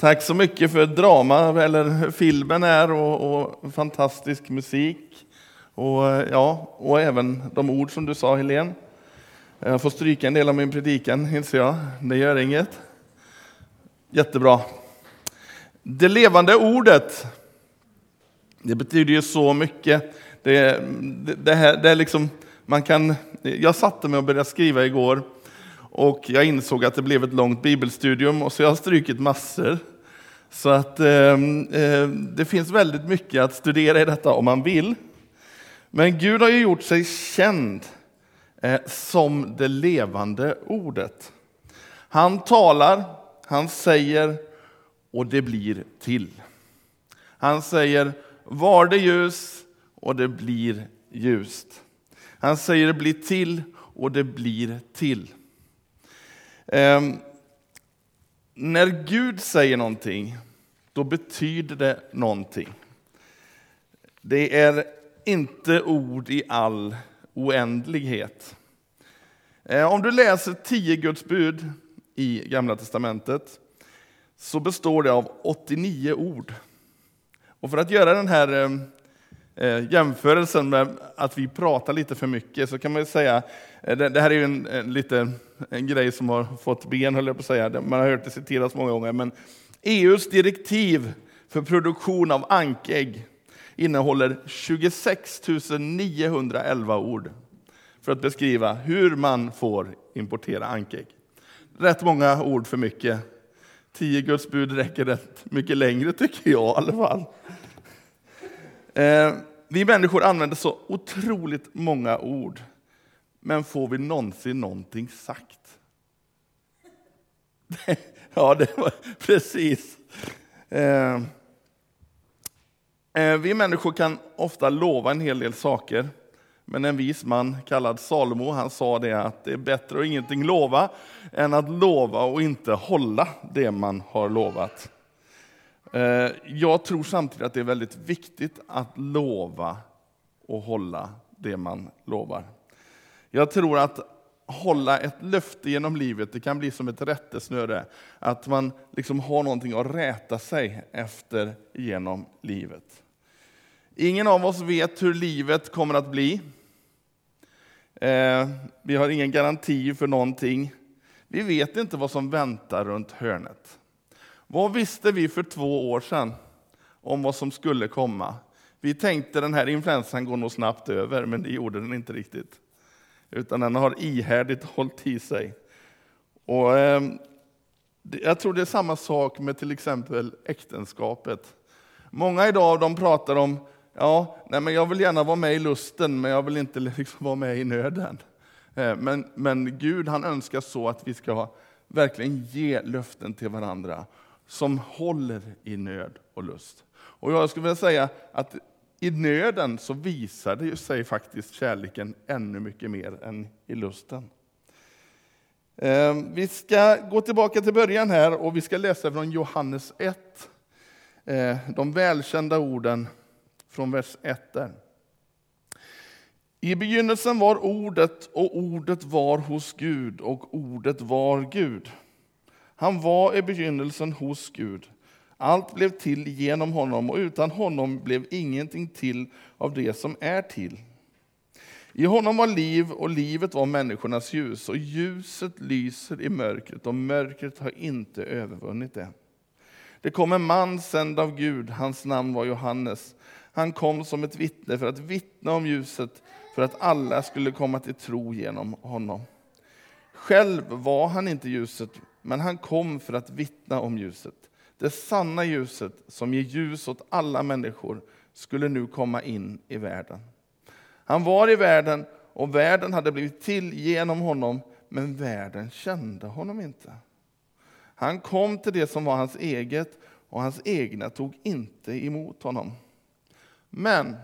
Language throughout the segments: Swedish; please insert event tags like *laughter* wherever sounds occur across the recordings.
Tack så mycket för drama, eller filmen är och, och fantastisk musik. Och, ja, och även de ord som du sa, Helene. Jag får stryka en del av min predikan, inser jag. Det gör inget. Jättebra. Det levande ordet, det betyder ju så mycket. Det, det, det här, det är liksom, man kan, jag satte mig och började skriva igår och jag insåg att det blev ett långt bibelstudium och så jag har strykit massor. Så att eh, eh, det finns väldigt mycket att studera i detta om man vill. Men Gud har ju gjort sig känd eh, som det levande ordet. Han talar, han säger och det blir till. Han säger var det ljus och det blir ljust. Han säger det blir till och det blir till. Eh, när Gud säger någonting, då betyder det någonting. Det är inte ord i all oändlighet. Eh, om du läser tio Guds bud i Gamla Testamentet så består det av 89 ord. Och för att göra den här ehm, eh, jämförelsen med att vi pratar lite för mycket så kan man säga, eh, det, här är ju en, en, lite, en grej som har fått ben, höll jag på att säga, man har hört det citeras många gånger, men EUs direktiv för produktion av ankägg innehåller 26 911 ord för att beskriva hur man får importera ankägg. Rätt många ord för mycket. Tio Guds bud räcker rätt mycket längre tycker jag i alla fall. Eh, vi människor använder så otroligt många ord, men får vi någonsin någonting sagt? *laughs* ja, det var precis. Eh, vi människor kan ofta lova en hel del saker, men en vis man kallad Salomo, han sa det att det är bättre att ingenting lova än att lova och inte hålla det man har lovat. Eh, jag tror samtidigt att det är väldigt viktigt att lova och hålla det man lovar. Jag tror att hålla ett löfte genom livet, det kan bli som ett rättesnöre. Att man liksom har någonting att räta sig efter genom livet. Ingen av oss vet hur livet kommer att bli. Eh, vi har ingen garanti för någonting. Vi vet inte vad som väntar runt hörnet. Vad visste vi för två år sedan om vad som skulle komma? Vi tänkte den här influensan går nog snabbt över, men det gjorde den inte riktigt. Utan den har ihärdigt hållit i sig. Och, eh, jag tror det är samma sak med till exempel äktenskapet. Många idag de pratar om ja, nej men jag vill gärna vara med i lusten, men jag vill inte *laughs* liksom vara med i nöden. Eh, men, men Gud han önskar så att vi ska verkligen ge löften till varandra som håller i nöd och lust. Och jag skulle vilja säga att i nöden så visar sig faktiskt kärleken ännu mycket mer än i lusten. Eh, vi ska gå tillbaka till början här och vi ska läsa från Johannes 1. Eh, de välkända orden från vers 1 där. I begynnelsen var ordet och ordet var hos Gud och ordet var Gud. Han var i begynnelsen hos Gud. Allt blev till genom honom och utan honom blev ingenting till av det som är till. I honom var liv och livet var människornas ljus och ljuset lyser i mörkret och mörkret har inte övervunnit det. Det kom en man sänd av Gud, hans namn var Johannes. Han kom som ett vittne för att vittna om ljuset för att alla skulle komma till tro genom honom. Själv var han inte ljuset, men han kom för att vittna om ljuset. Det sanna ljuset som ger ljus åt alla människor skulle nu komma in i världen. Han var i världen och världen hade blivit till genom honom, men världen kände honom inte. Han kom till det som var hans eget och hans egna tog inte emot honom. Men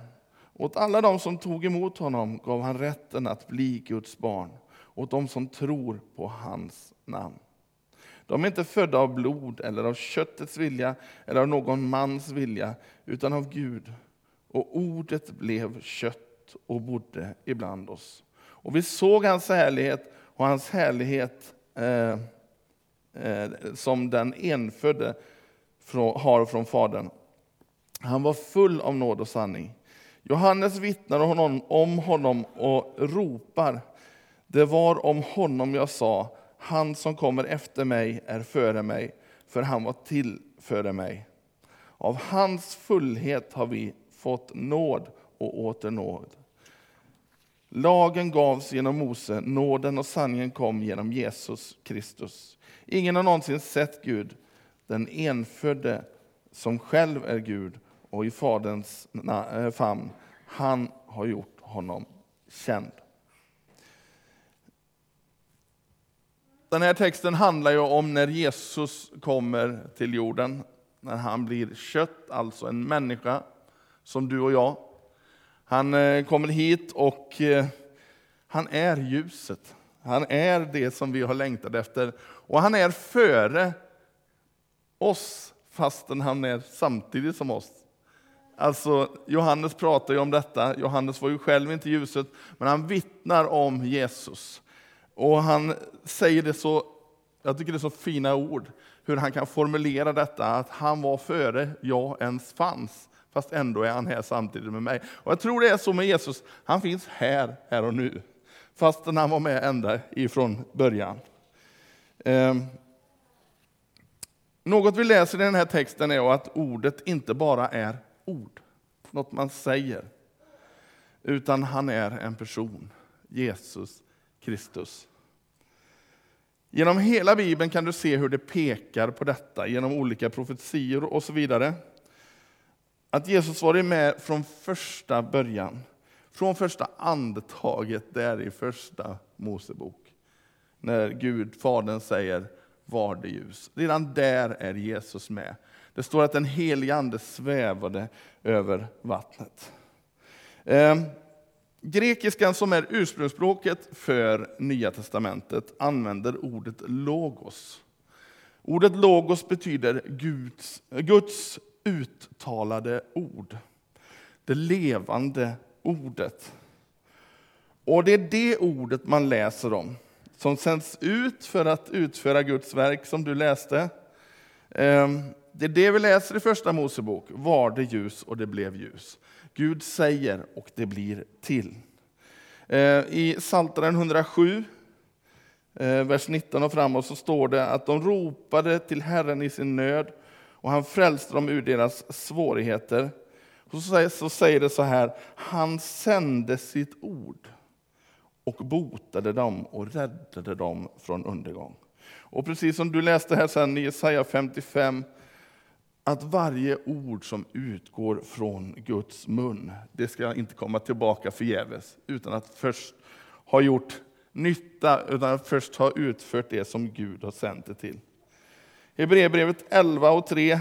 åt alla de som tog emot honom gav han rätten att bli Guds barn, åt de som tror på hans namn. De är inte födda av blod eller av köttets vilja eller av någon mans vilja, utan av Gud. Och ordet blev kött och bodde ibland oss. Och vi såg hans härlighet, och hans härlighet eh, eh, som den enfödde har från Fadern. Han var full av nåd och sanning. Johannes vittnar om honom och ropar. Det var om honom jag sa, han som kommer efter mig är före mig, för han var till före mig. Av hans fullhet har vi fått nåd och åter nåd. Lagen gavs genom Mose, nåden och sanningen kom genom Jesus Kristus. Ingen har någonsin sett Gud, den enfödde som själv är Gud och i Faderns eh, famn. Han har gjort honom känd. Den här texten handlar ju om när Jesus kommer till jorden, när han blir kött, alltså en människa som du och jag. Han eh, kommer hit och eh, han är ljuset. Han är det som vi har längtat efter. Och han är före oss, fastän han är samtidigt som oss. Alltså, Johannes pratar ju om detta. Johannes var ju själv inte ljuset, men han vittnar om Jesus. Och han säger det så, jag tycker det är så fina ord, hur han kan formulera detta, att han var före jag ens fanns, fast ändå är han här samtidigt med mig. Och jag tror det är så med Jesus, han finns här, här och nu, fast han var med ända ifrån början. Um, något vi läser i den här texten är att ordet inte bara är ord, något man säger, utan han är en person, Jesus Kristus. Genom hela Bibeln kan du se hur det pekar på detta, genom olika profetior och så vidare. Att Jesus varit med från första början, från första andetaget där i första Mosebok. När Gud, Fadern, säger var det ljus. Redan där är Jesus med. Det står att den helige Ande svävade över vattnet. Ehm, Grekiskan som är ursprungsspråket för Nya Testamentet använder ordet logos. Ordet logos betyder Guds, Guds uttalade ord. Det levande ordet. Och det är det ordet man läser om, som sänds ut för att utföra Guds verk, som du läste. Ehm, det är det vi läser i Första Mosebok. Var det ljus och det blev ljus. Gud säger och det blir till. Eh, I Psaltaren 107, eh, vers 19 och framåt, så står det att de ropade till Herren i sin nöd och han frälste dem ur deras svårigheter. Och så säger det så här, han sände sitt ord och botade dem och räddade dem från undergång. Och precis som du läste här sen i Jesaja 55, att varje ord som utgår från Guds mun, det ska inte komma tillbaka förgäves, utan att först ha gjort nytta, utan att först ha utfört det som Gud har sänt det till. Hebreerbrevet 11 och 3.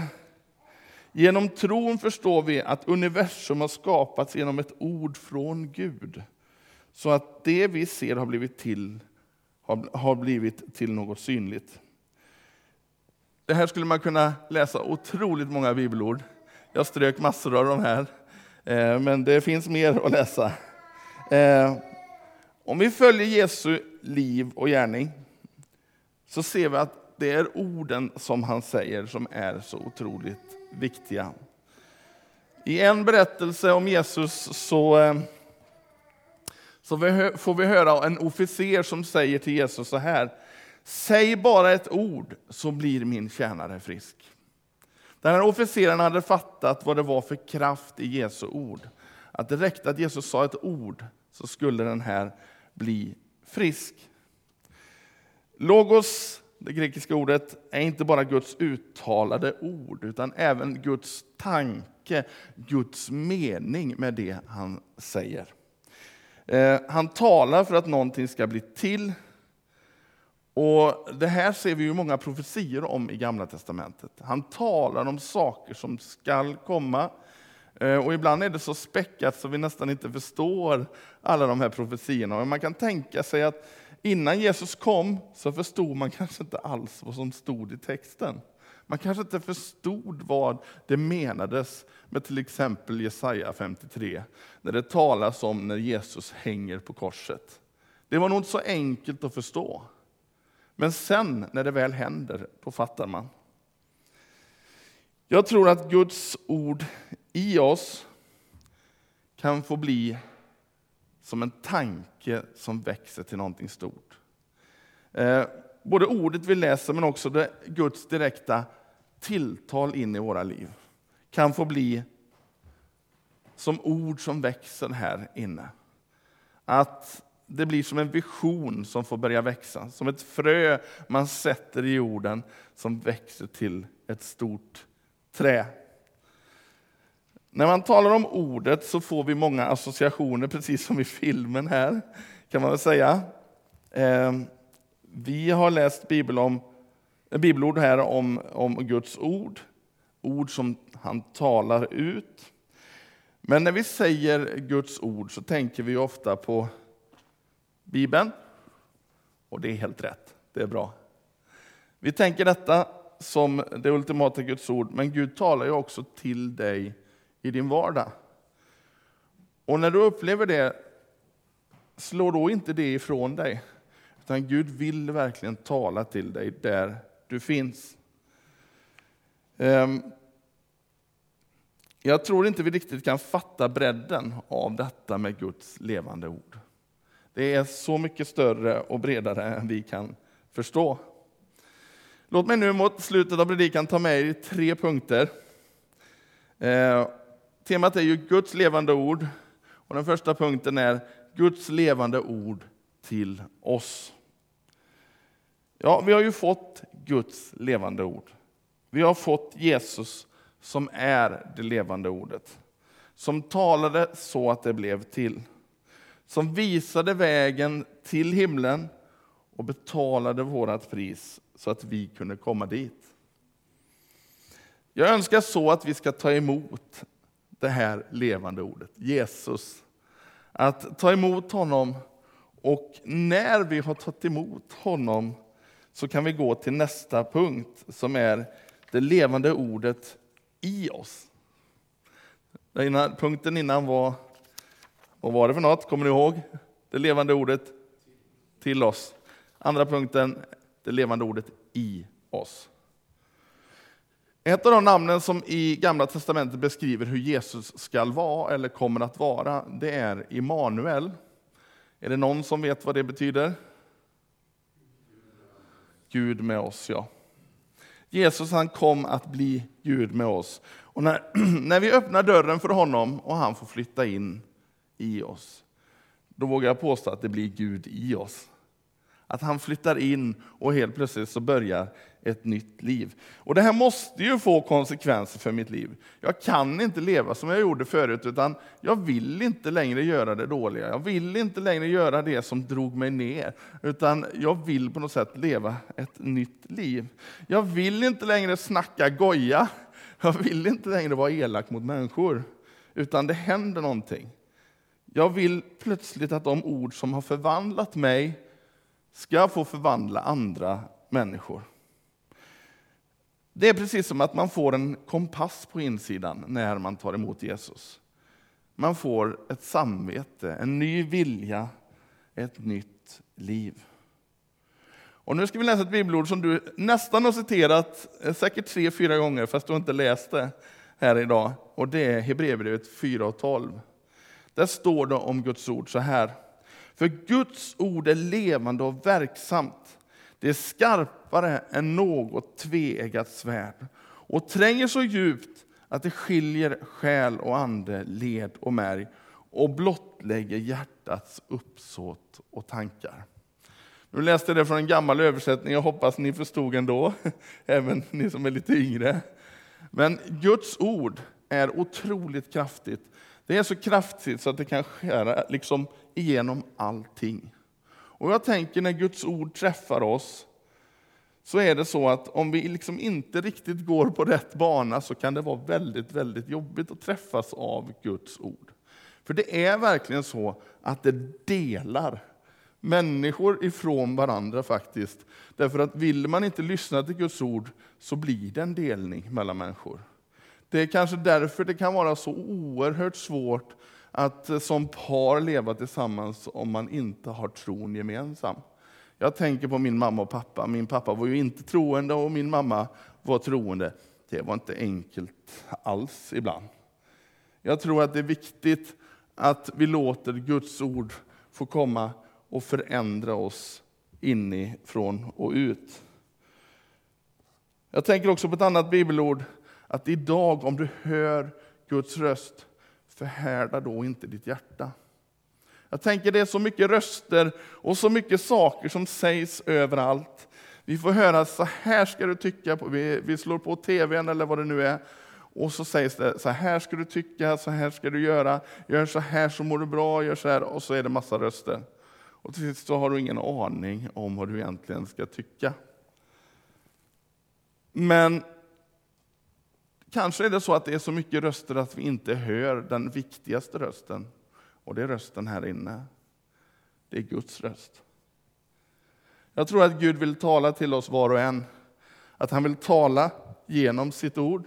Genom tron förstår vi att universum har skapats genom ett ord från Gud, så att det vi ser har blivit till, har blivit till något synligt. Det här skulle man kunna läsa otroligt många bibelord. Jag strök massor av de här, eh, men det finns mer att läsa. Eh, om vi följer Jesu liv och gärning så ser vi att det är orden som han säger som är så otroligt viktiga. I en berättelse om Jesus så, eh, så får vi höra en officer som säger till Jesus så här. Säg bara ett ord så blir min tjänare frisk. Den här officeren hade fattat vad det var för kraft i Jesu ord. Att det räckte att Jesus sa ett ord så skulle den här bli frisk. Logos det grekiska ordet är inte bara Guds uttalade ord, utan även Guds tanke, Guds mening med det han säger. Eh, han talar för att någonting ska bli till. Och Det här ser vi ju många profetier om i Gamla Testamentet. Han talar om saker som skall komma. Eh, och ibland är det så späckat så vi nästan inte förstår alla de här profetierna. Men man kan tänka sig att Innan Jesus kom så förstod man kanske inte alls vad som stod i texten. Man kanske inte förstod vad det menades med till exempel Jesaja 53, när det talas om när Jesus hänger på korset. Det var nog inte så enkelt att förstå. Men sen, när det väl händer, då fattar man. Jag tror att Guds ord i oss kan få bli som en tanke som växer till någonting stort. Eh, både ordet vi läser men också det Guds direkta tilltal in i våra liv kan få bli som ord som växer här inne. Att det blir som en vision som får börja växa, som ett frö man sätter i jorden som växer till ett stort trä. När man talar om ordet så får vi många associationer, precis som i filmen här, kan man väl säga. Ehm, vi har läst bibel om, eh, bibelord här om, om Guds ord, ord som han talar ut. Men när vi säger Guds ord så tänker vi ofta på Bibeln. Och det är helt rätt, det är bra. Vi tänker detta som det ultimata Guds ord, men Gud talar ju också till dig i din vardag. Och när du upplever det, slå då inte det ifrån dig. Utan Gud vill verkligen tala till dig där du finns. Ehm, jag tror inte vi riktigt kan fatta bredden av detta med Guds levande ord. Det är så mycket större och bredare än vi kan förstå. Låt mig nu mot slutet av predikan ta med er tre punkter. Eh, temat är ju Guds levande ord. Och den första punkten är Guds levande ord till oss. Ja, vi har ju fått Guds levande ord. Vi har fått Jesus som är det levande ordet. Som talade så att det blev till. Som visade vägen till himlen och betalade vårt pris så att vi kunde komma dit. Jag önskar så att vi ska ta emot det här levande ordet, Jesus. Att ta emot honom och när vi har tagit emot honom så kan vi gå till nästa punkt som är det levande ordet i oss. Punkten innan var, vad var det för något? Kommer ni ihåg? Det levande ordet till oss. Andra punkten, det levande ordet i oss. Ett av de namnen som i Gamla Testamentet beskriver hur Jesus skall vara eller kommer att vara, det är Immanuel. Är det någon som vet vad det betyder? Gud med oss, ja. Jesus han kom att bli Gud med oss. Och när, *clears throat* när vi öppnar dörren för honom och han får flytta in i oss, då vågar jag påstå att det blir Gud i oss. Att han flyttar in och helt plötsligt så börjar ett nytt liv. Och Det här måste ju få konsekvenser för mitt liv. Jag kan inte leva som jag gjorde förut, utan jag vill inte längre göra det dåliga. Jag vill inte längre göra det som drog mig ner, utan jag vill på något sätt leva ett nytt liv. Jag vill inte längre snacka goja. Jag vill inte längre vara elak mot människor, utan det händer någonting. Jag vill plötsligt att de ord som har förvandlat mig ska få förvandla andra människor. Det är precis som att man får en kompass på insidan när man tar emot Jesus. Man får ett samvete, en ny vilja, ett nytt liv. Och nu ska vi läsa ett bibelord som du nästan har citerat eh, säkert tre, fyra gånger, fast du inte läst det här idag. Och det är Hebreerbrevet 4 och 12. Där står det om Guds ord så här. För Guds ord är levande och verksamt. Det är skarpare än något tveeggat svärd och tränger så djupt att det skiljer själ och ande, led och märg och blottlägger hjärtats uppsåt och tankar. Nu läste jag det från en gammal översättning, jag hoppas ni förstod ändå, *laughs* även ni som är lite yngre. Men Guds ord är otroligt kraftigt. Det är så kraftigt så att det kan skära liksom igenom allting. Och jag tänker när Guds ord träffar oss, så är det så att om vi liksom inte riktigt går på rätt bana så kan det vara väldigt, väldigt jobbigt att träffas av Guds ord. För det är verkligen så att det delar människor ifrån varandra faktiskt. Därför att vill man inte lyssna till Guds ord så blir det en delning mellan människor. Det är kanske därför det kan vara så oerhört svårt att eh, som par leva tillsammans om man inte har tron gemensam. Jag tänker på min mamma och pappa. Min pappa var ju inte troende och min mamma var troende. det var inte enkelt alls ibland. Jag tror att det är viktigt att vi låter Guds ord få komma och förändra oss inifrån och ut. Jag tänker också på ett annat bibelord, att idag om du hör Guds röst, förhärda då inte ditt hjärta. Jag tänker det är så mycket röster och så mycket saker som sägs överallt. Vi får höra så här ska du tycka, vi, vi slår på tvn eller vad det nu är, och så sägs det så här ska du tycka, så här ska du göra, gör så här så mår du bra, gör så här, och så är det massa röster. Och till sist så har du ingen aning om vad du egentligen ska tycka. Men kanske är det så att det är så mycket röster att vi inte hör den viktigaste rösten. Och det är rösten här inne. Det är Guds röst. Jag tror att Gud vill tala till oss var och en. Att han vill tala genom sitt ord.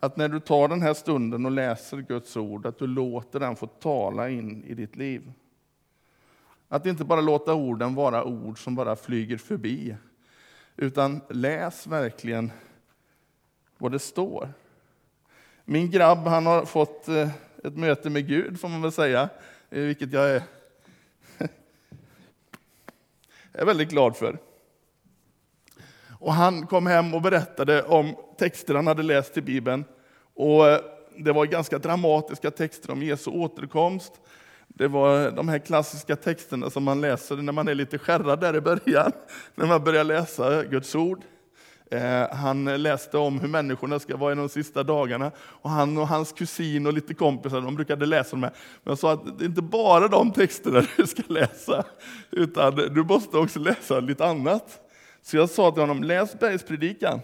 Att när du tar den här stunden och läser Guds ord, att du låter den få tala in i ditt liv. Att inte bara låta orden vara ord som bara flyger förbi, utan läs verkligen vad det står. Min grabb han har fått eh, ett möte med Gud, får man väl säga, eh, vilket jag är, *laughs* är väldigt glad för. Och han kom hem och berättade om texter han hade läst i Bibeln. Och eh, det var ganska dramatiska texter om Jesu återkomst. Det var de här klassiska texterna som man läser när man är lite skärrad där i början, *laughs* när man börjar läsa Guds ord. Eh, han läste om hur människorna ska vara i de sista dagarna. Och han och hans kusin och lite kompisar de brukade läsa de här. Men jag sa att det är inte bara de texterna *laughs* du ska läsa, utan du måste också läsa lite annat. Så jag sa till honom, läs bergspredikan.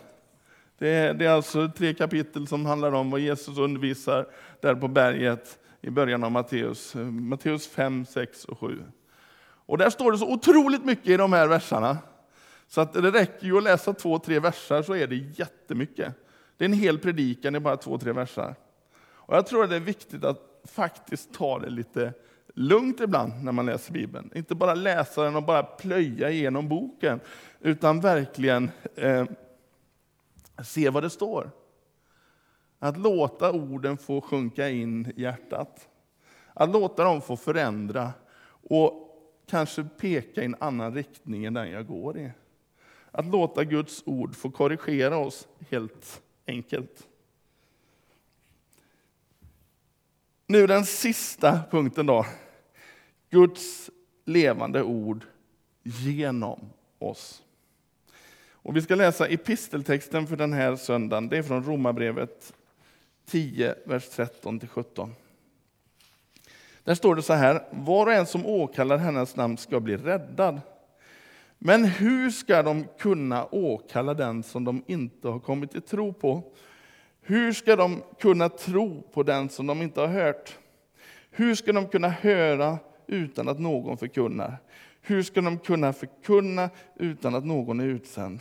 Det är, det är alltså tre kapitel som handlar om vad Jesus undervisar där på berget i början av Matteus. Matteus 5, 6 och 7. Och där står det så otroligt mycket i de här verserna. Så att det räcker ju att läsa två, tre verser så är det jättemycket. Det är en hel predikan i bara två, tre versar. Och jag tror att det är viktigt att faktiskt ta det lite lugnt ibland när man läser Bibeln. Inte bara läsa den och bara plöja igenom boken, utan verkligen eh, se vad det står. Att låta orden få sjunka in i hjärtat. Att låta dem få förändra och kanske peka i en annan riktning än den jag går i. Att låta Guds ord få korrigera oss helt enkelt. Nu den sista punkten då. Guds levande ord genom oss. Och vi ska läsa episteltexten för den här söndagen. Det är från Romarbrevet 10, vers 13-17. Där står det så här, var och en som åkallar hennes namn ska bli räddad. Men hur ska de kunna åkalla den som de inte har kommit till tro på? Hur ska de kunna tro på den som de inte har hört? Hur ska de kunna höra utan att någon förkunnar? Hur ska de kunna förkunna utan att någon är utsänd?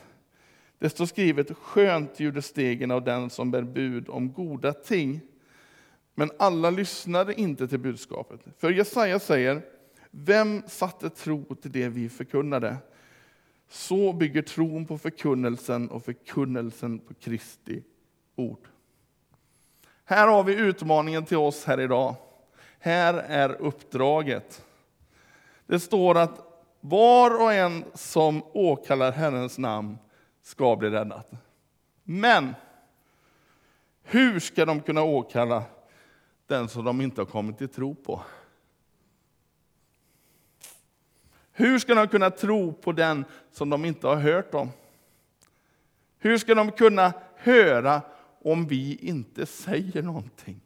Det står skrivet, skönt ljuder stegen av den som bär bud om goda ting. Men alla lyssnade inte till budskapet. För Jesaja säger, vem satte tro till det vi förkunnade? Så bygger tron på förkunnelsen och förkunnelsen på Kristi ord. Här har vi utmaningen till oss här idag. Här är uppdraget. Det står att var och en som åkallar Herrens namn ska bli räddad. Men hur ska de kunna åkalla den som de inte har kommit till tro på? Hur ska de kunna tro på den som de inte har hört om? Hur ska de kunna höra om vi inte säger någonting?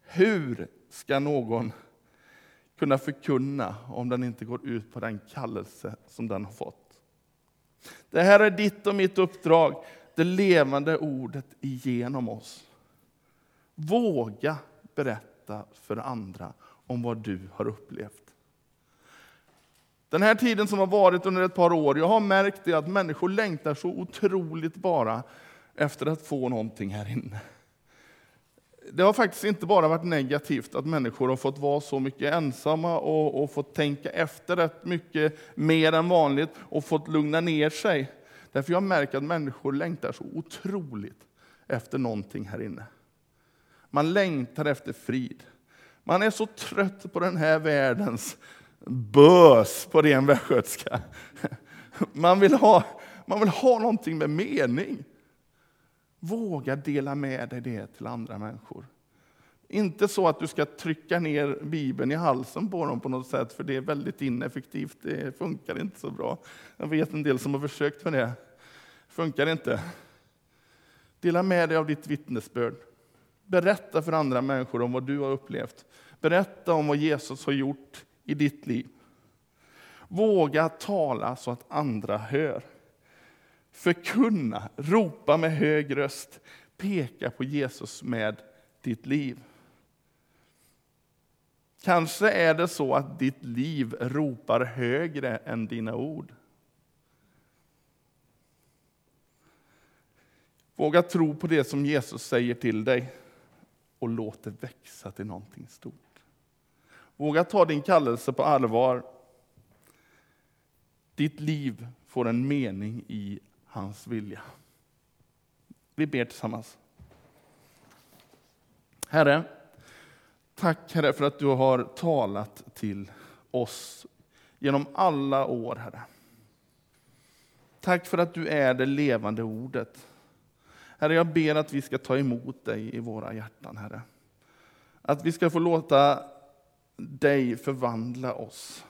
Hur ska någon kunna förkunna om den inte går ut på den kallelse som den har fått? Det här är ditt och mitt uppdrag, det levande ordet genom oss. Våga berätta för andra om vad du har upplevt. Den här tiden som har varit under ett par år, jag har märkt det att människor längtar så otroligt bara efter att få någonting här inne. det har faktiskt inte bara varit negativt att människor har fått vara så mycket ensamma och, och fått tänka efter rätt mycket mer än vanligt och fått lugna ner sig. Därför jag märker att människor längtar så otroligt efter någonting här inne. Man längtar efter frid. Man är så trött på den här världens bös på ren västgötska. Man vill, ha, man vill ha någonting med mening. Våga dela med dig det till andra människor. Inte så att du ska trycka ner Bibeln i halsen på dem på något sätt, för det är väldigt ineffektivt. Det funkar inte så bra. Jag vet en del som har försökt med det. funkar inte. Dela med dig av ditt vittnesbörd. Berätta för andra människor om vad du har upplevt. Berätta om vad Jesus har gjort i ditt liv. Våga tala så att andra hör. Förkunna, ropa med hög röst, peka på Jesus med ditt liv. Kanske är det så att ditt liv ropar högre än dina ord. Våga tro på det som Jesus säger till dig och låt det växa till någonting stort. Våga ta din kallelse på allvar. Ditt liv får en mening i hans vilja. Vi ber tillsammans. Herre, tack Herre för att du har talat till oss genom alla år, Herre. Tack för att du är det levande ordet. Herre, jag ber att vi ska ta emot dig i våra hjärtan, Herre. Att vi ska få låta dig förvandla oss.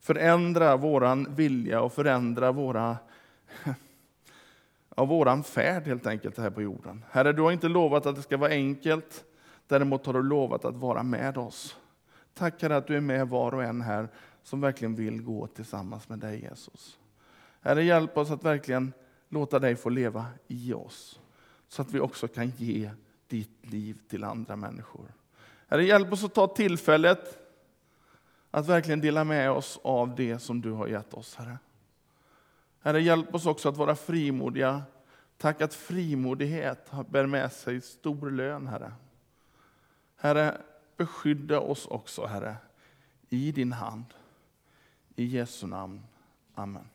Förändra våran vilja och förändra våra, *laughs* ja, våran färd helt enkelt här på jorden. Herre, du har inte lovat att det ska vara enkelt. Däremot har du lovat att vara med oss. Tack Herre att du är med var och en här som verkligen vill gå tillsammans med dig Jesus. Herre, hjälp oss att verkligen låta dig få leva i oss. Så att vi också kan ge ditt liv till andra människor. Herre, hjälp oss att ta tillfället att verkligen dela med oss av det som du har gett oss, Herre. Herre, hjälp oss också att vara frimodiga. Tack att frimodighet bär med sig stor lön, Herre. Herre, beskydda oss också, Herre, i din hand. I Jesu namn. Amen.